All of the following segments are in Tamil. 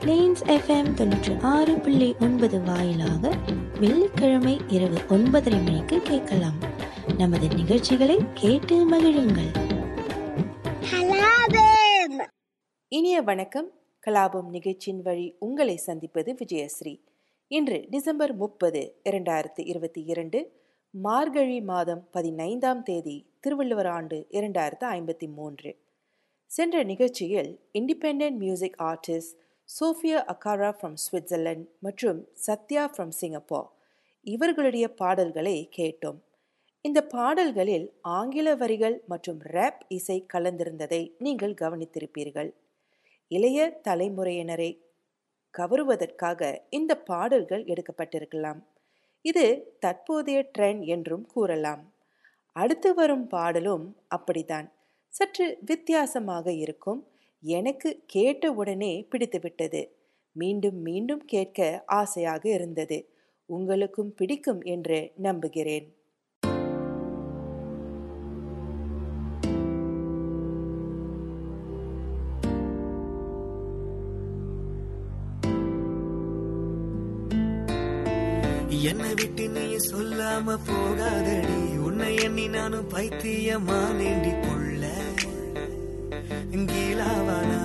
பிளேன்ஸ் எஃப்எம் தொண்ணூற்றி ஆறு புள்ளி ஒன்பது வாயிலாக வெள்ளிக்கிழமை இரவு ஒன்பதரை மணிக்கு கேட்கலாம். நமது நிகழ்ச்சிகளை கேட்டு மகிழுங்கள். இனிய வணக்கம். கலாபம் நிகழ்ச்சியின் வழி உங்களை சந்திப்பது விஜயஸ்ரீ. இன்று டிசம்பர் முப்பது இரண்டாயிரத்தி இருபத்தி இரண்டு மார்கழி மாதம் பதினைந்தாம் தேதி திருவள்ளுவர் ஆண்டு இரண்டாயிரத்து ஐம்பத்தி மூன்று. சென்ற நிகழ்ச்சியில் independent music artist Sophia Akara from Switzerland மற்றும் சத்யா ஃப்ரம் சிங்கப்பூர் இவர்களுடைய பாடல்களை கேட்டோம். இந்த பாடல்களில் ஆங்கில வரிகள் மற்றும் ரேப் இசை கலந்திருந்ததை நீங்கள் கவனித்திருப்பீர்கள். இளைய தலைமுறையினரை கவருவதற்காக இந்த பாடல்கள் எடுக்கப்பட்டிருக்கலாம். இது தற்போதைய ட்ரெண்ட் என்றும் கூறலாம். அடுத்து வரும் பாடலும் அப்படித்தான். சற்று வித்தியாசமாக இருக்கும். எனக்கு கேட்ட உடனே பிடித்துவிட்டது மீண்டும் மீண்டும் கேட்க ஆசையாக இருந்தது. உங்களுக்கும் பிடிக்கும் என்று நம்புகிறேன். என்னை விட்டு நீ சொல்லாம போகாதடி. உன்னை எண்ணி நானும் பைத்தியமா வேண்டி கீழாவானா?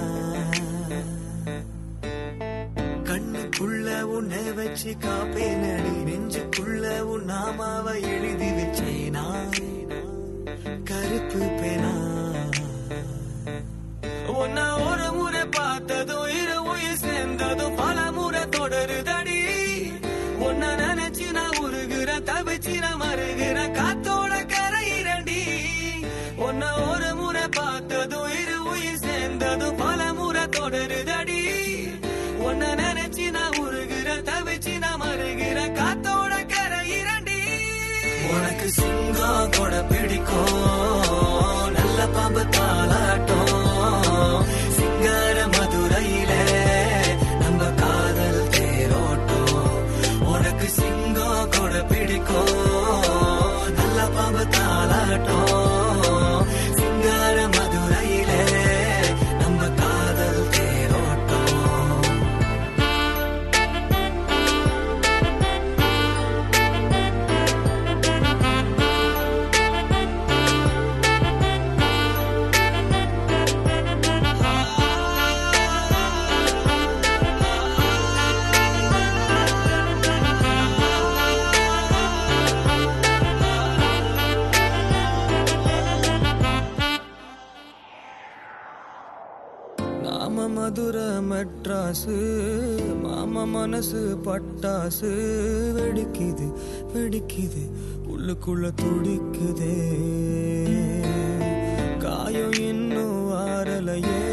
கண்ணுக்குள்ள உன்னை வச்சு காப்பேனடி நெஞ்சுக்குள்ள உன் நாமாவ எழுதி வச்சேனா? கருப்பு பேனா? மெட்ராசு மாமா மனசு பட்டாசு வெடிக்குது வெடிக்குது உள்ளுக்குள்ள துடிக்குதே. காயம் இன்னும் வாரலையே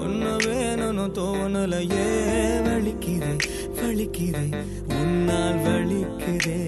ஒன்னு வேணும்னு தோணலையே. வலிக்குதே வலிக்குதே உன்னால் வலிக்குதே.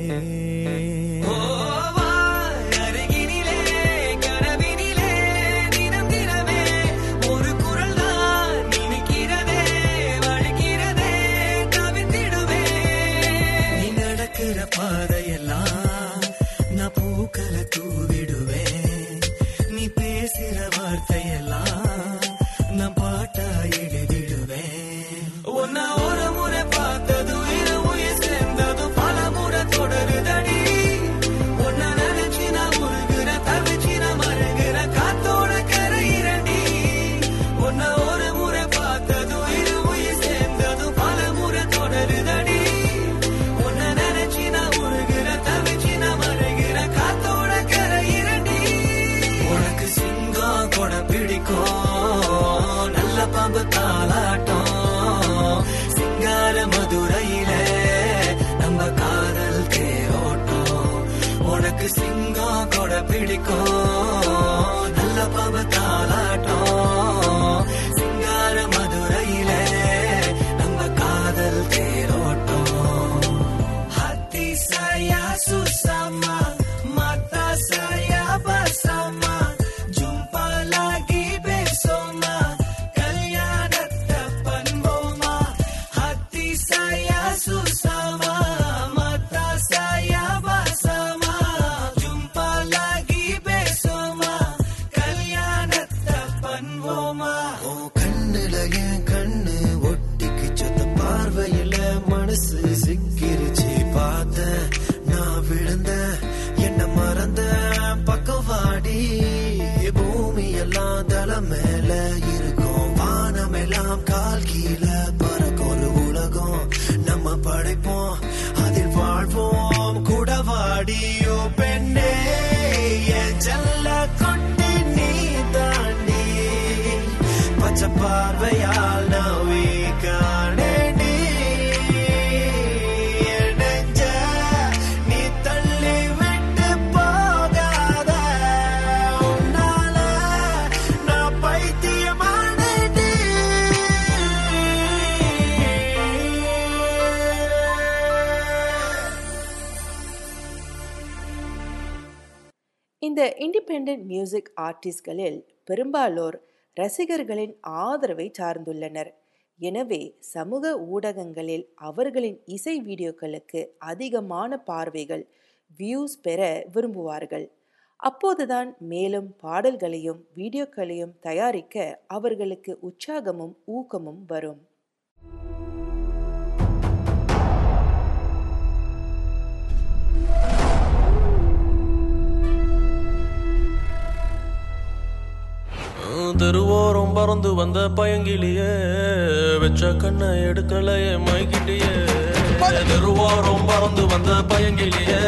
சிங்கம் கூட பிடிக்கும். நல்ல பாபத்தா மேல இருக்கும். வானமெல்லாம் கால் கீழே பறக்கும். ஒரு உலகம் நம்ம படைப்போம். அதில் வாழ்வோம். கூட வாடியோ பெண்ணே செல்ல கொண்டு நீ தாண்டி. பச்சை பார்வையால் இந்த இண்டிபெண்ட் மியூசிக் ஆர்டிஸ்ட்களில் பெரும்பாலோர் ரசிகர்களின் ஆதரவை சார்ந்துள்ளனர். எனவே சமூக ஊடகங்களில் அவர்களின் இசை வீடியோக்களுக்கு அதிகமான பார்வைகள் வியூஸ் பெற விரும்புவார்கள். அப்போதுதான் மேலும் பாடல்களையும் வீடியோக்களையும் தயாரிக்க அவர்களுக்கு உற்சாகமும் ஊக்கமும் வரும். தெருவோரம் பறந்து வந்த பயங்கிலியே வெச்ச கண்ணை எடுக்கலையே மைக்கிட்டியே தெருவோரம் பறந்து வந்த பயங்கிலியே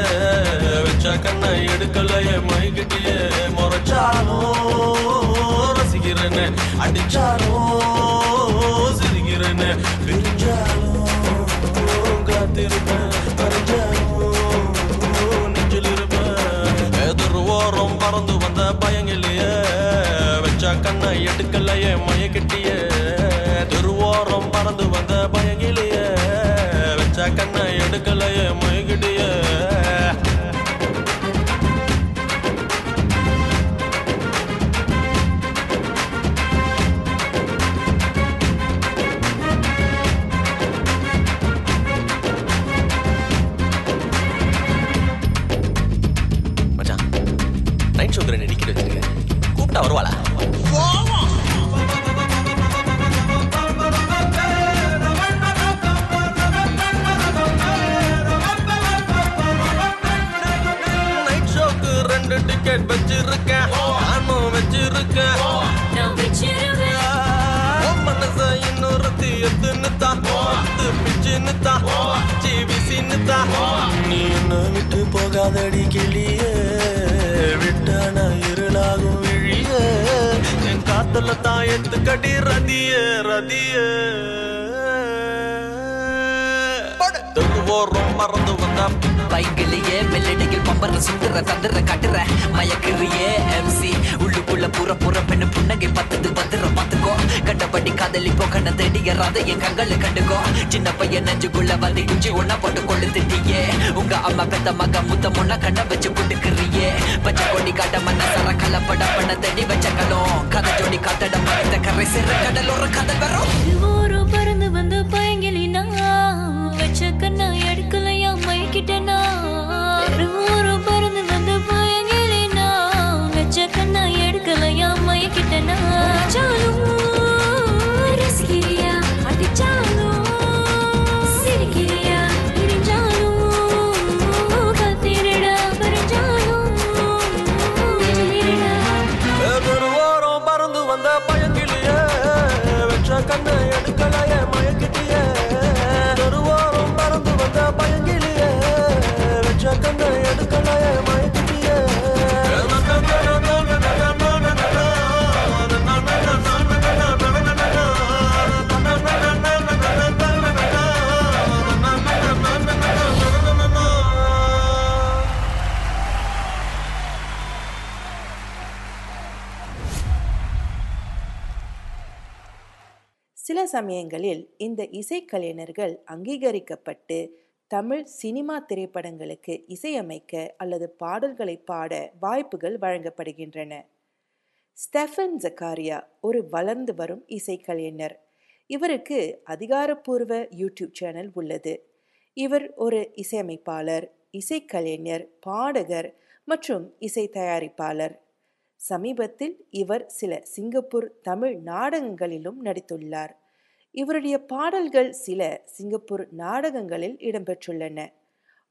வெச்ச கண்ணை எடுக்கலையே மைக்கிட்டியே முறைச்சாலும் ரசிக்கிறேன்னு அடிச்சாலும் சிரிக்கிறேன்னு பிரிஞ்சாலும் காத்திருப்பேன். எடுக்கலையே மயக்கிட்டியே திருவோரம் பறந்து வந்த விட்டு கிளிய கிளியே விட்டான இருளாகும் விழிய என் காத்துல தான் எடுத்துக்கடி ரதிய ரதிய. தெருவோரம் மறந்து வந்தா பைக்கிலேயே மெல்லடியில் பம்பர சுத்துற தந்துற கட்டுற மயக்கிறியே எம்சி உள்ள உள்ளுக்குள்ள புற புற பெண்ணு புன்னகை பத்தது பத்திர பாத்துக்கோ கண்டபடி காதலிப்போ கண்ண தேடி எறாத என் கங்களை கண்டுக்கோ. சின்ன பையன் நெஞ்சுக்குள்ள வந்து குஞ்சி ஒன்னா போட்டு கொண்டு திட்டியே. உங்க அம்மா பெத்த மக முத்த முன்னா கண்ண வச்சு குட்டுக்கிறியே பச்சை கொடி காட்ட மன்ன சர கலப்பட பண்ண தேடி வச்ச கலம் கதை ஜோடி காத்தட மறைத்த கரை சிற கடல் ஒரு கதை வரும். சமயங்களில் இந்த இசைக்கலைஞர்கள் அங்கீகரிக்கப்பட்டு தமிழ் சினிமா திரைப்படங்களுக்கு இசையமைக்க அல்லது பாடல்களை பாட வாய்ப்புகள் வழங்கப்படுகின்றன. ஸ்டெஃபன் ஜக்காரியா ஒரு வளர்ந்து வரும் இசைக்கலைஞர். இவருக்கு அதிகாரப்பூர்வ யூடியூப் சேனல் உள்ளது. இவர் ஒரு இசையமைப்பாளர் இசைக்கலைஞர் பாடகர் மற்றும் இசை தயாரிப்பாளர். சமீபத்தில் இவர் சில சிங்கப்பூர் தமிழ் நாடகங்களிலும் நடித்துள்ளார். இவருடைய பாடல்கள் சில சிங்கப்பூர் நாடகங்களில் இடம்பெற்றுள்ளன.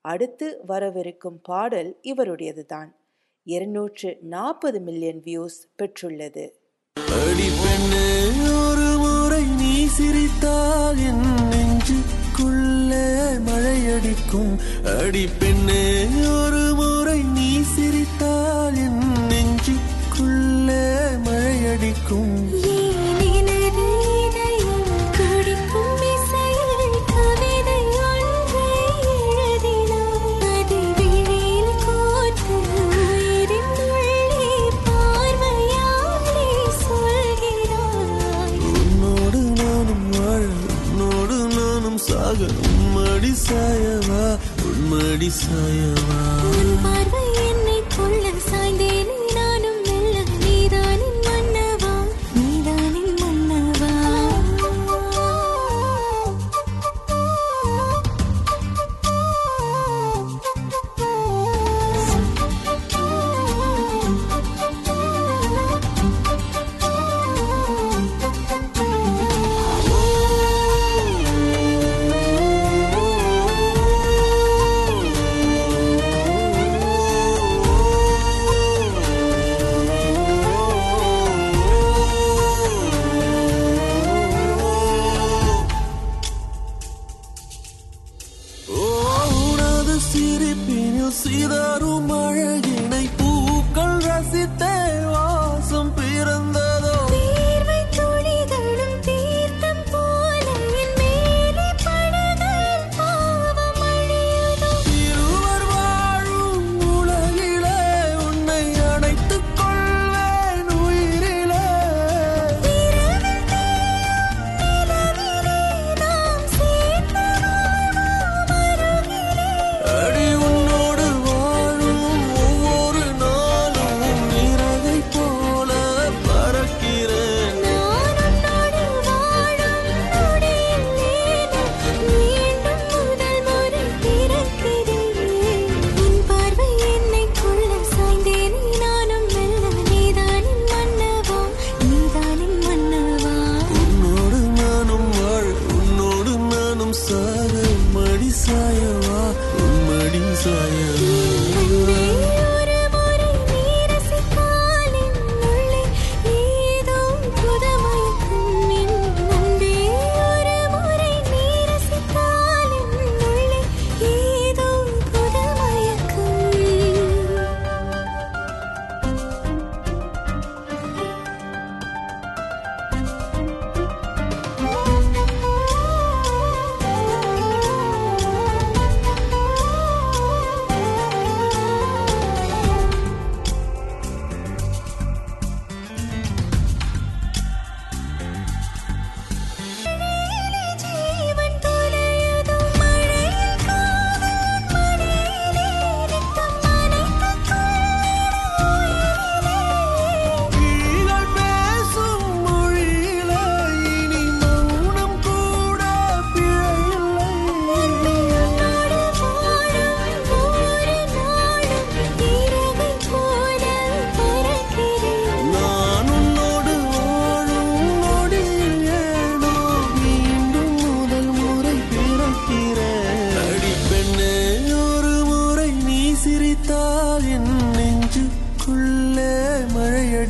அடுத்து வரவிருக்கும் பாடல் இவருடையதுதான். இருநூற்று நாற்பது மில்லியன் வியூஸ் பெற்றுள்ளது. ஒரு முறை நீ சிரித்தால் என் நெஞ்சுக்குள்ளே மழையடிக்கும். அடி பெண்ணே ஒரு முறை நீ சிரித்தால் என் நெஞ்சுக்குள்ளே மழையடிக்கும். மடி சாயவா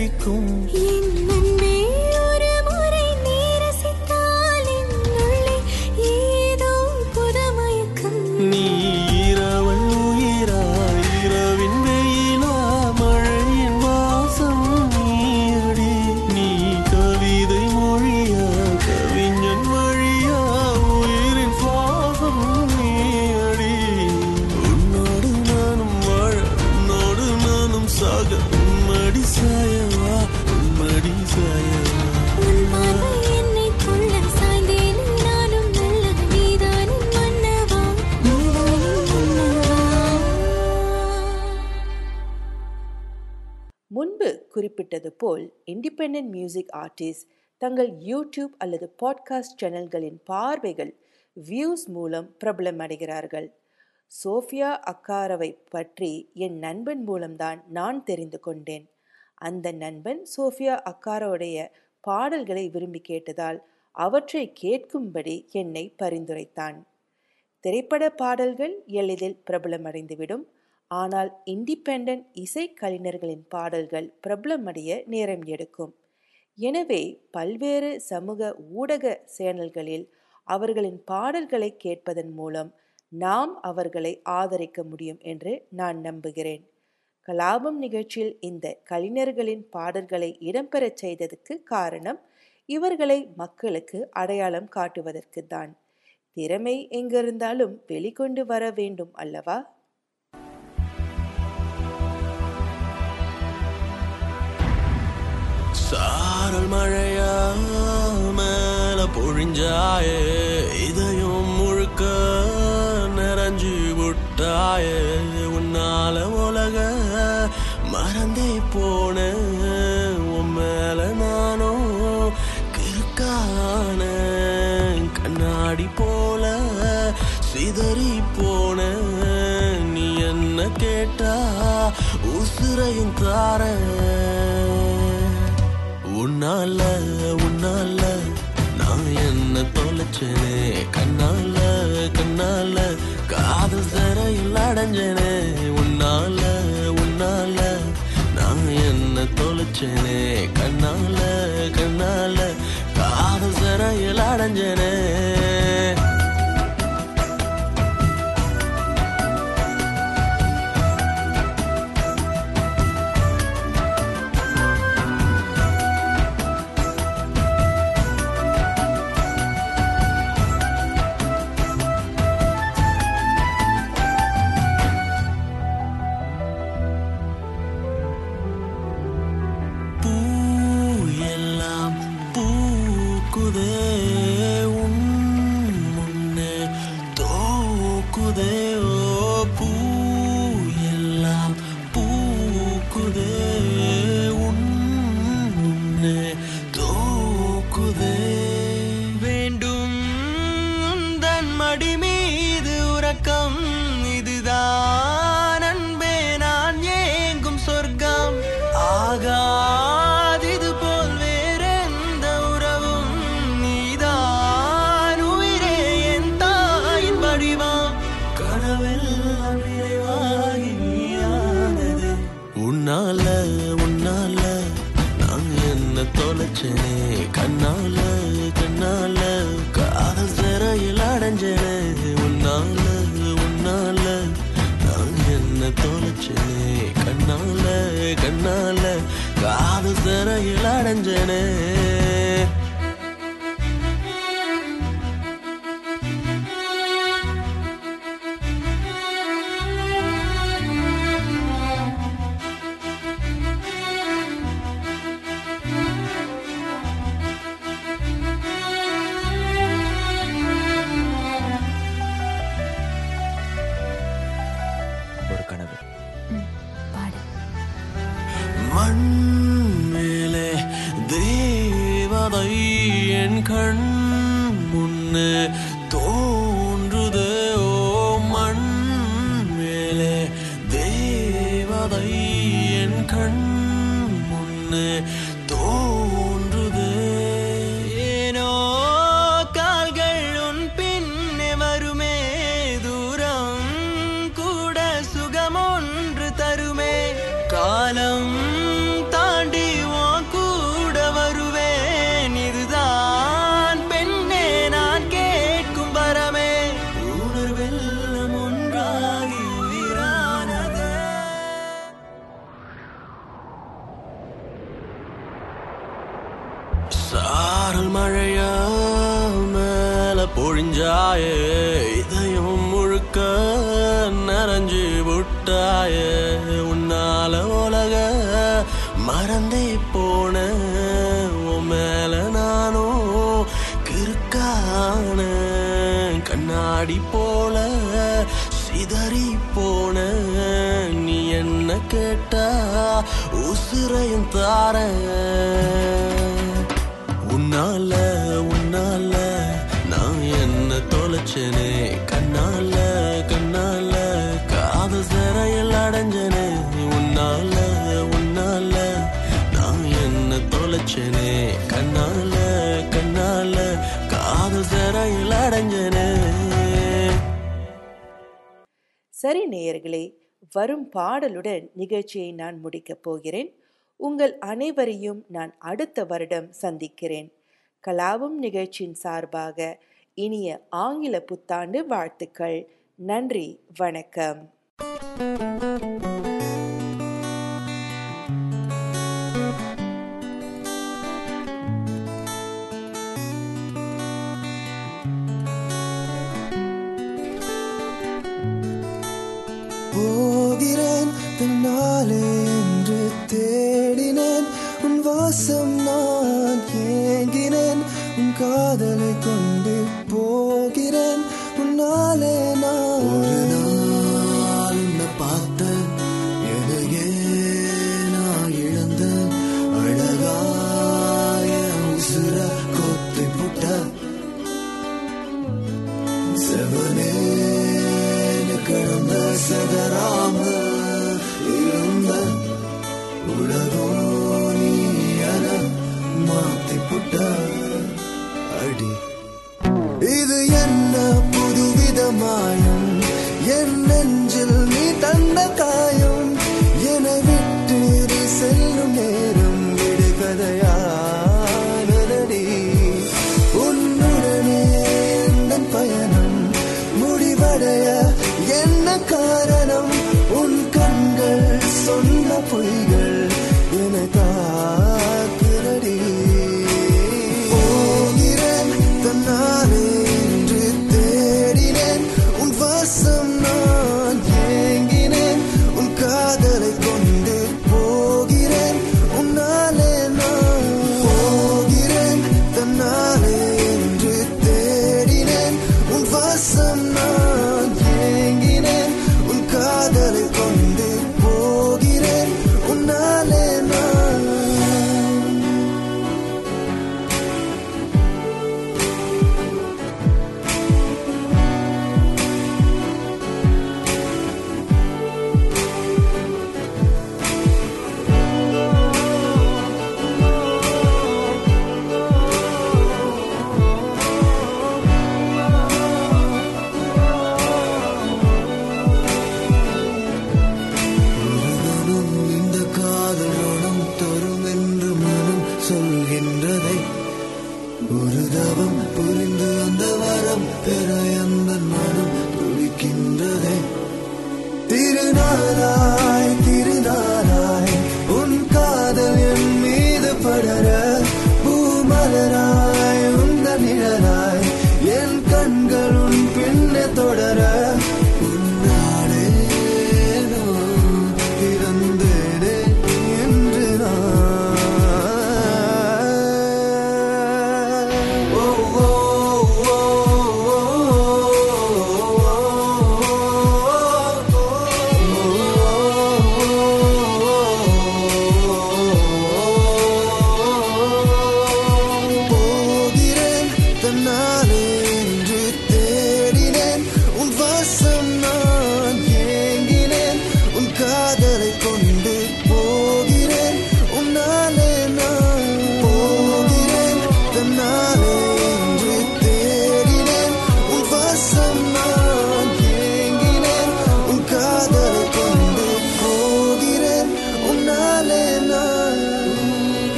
Ricos. E குறிப்பிட்டது போல் இண்டிபெண்ட் மியூசிக் ஆர்டிஸ்ட் தங்கள் யூடியூப் அல்லது பாட்காஸ்ட் சேனல்களின் பார்வைகள் வியூஸ் மூலம் பிரபலம் அடைகிறார்கள் சோஃபியா அக்காரவை பற்றி என் நண்பன் மூலம்தான் நான் தெரிந்து கொண்டேன். அந்த நண்பன் சோஃபியா அக்காரவுடைய பாடல்களை விரும்பி கேட்டதால் அவற்றை கேட்கும்படி என்னை பரிந்துரைத்தான். திரைப்பட பாடல்கள் எளிதில் பிரபலமடைந்துவிடும். ஆனால் இண்டிபெண்டன்ட் இசை கலைஞர்களின் பாடல்கள் பிரபலமடைய நேரம் எடுக்கும். எனவே பல்வேறு சமூக ஊடக சேனல்களில் அவர்களின் பாடல்களை கேட்பதன் மூலம் நாம் அவர்களை ஆதரிக்க முடியும் என்று நான் நம்புகிறேன். கலாபம் நிகழ்ச்சியில் இந்த கலைஞர்களின் பாடல்களை இடம்பெறச் செய்ததற்கு காரணம் இவர்களை மக்களுக்கு அடையாளம் காட்டுவதற்கு தான் திறமை எங்கிருந்தாலும் வெளிக்கொண்டு வர வேண்டும் அல்லவா? சாரல் மழையா மேல பொழிஞ்சாயே இதயம் முழுக்க நிறைஞ்சு விட்டாயே உன்னால உலக மறந்தே போன உன் மேல நானும் கிறுக்கான கண்ணாடி போல சிதறி போன நீ என்ன கேட்டா உசுரையும் தாரேன் தொலைச்சேனே கண்ணால கண்ணால காது சிறையில் அடைஞ்சனே. விட்டாய உன்னால உலக மறந்தே போன மேல நானும் கிறுக்கான கண்ணாடி போல சிதறி போன. நீ என்ன கேட்டா உசுரையும் தாரேன் சரி நேயர்களே வரும் பாடலுடன் நிகழ்ச்சியை நான் முடிக்கப் போகிறேன். உங்கள் அனைவரையும் நான் அடுத்த வருடம் சந்திக்கிறேன். கலாவும் நிகழ்ச்சியின் சார்பாக இனிய ஆங்கில புத்தாண்டு வாழ்த்துக்கள். நன்றி வணக்கம். போகிறேன்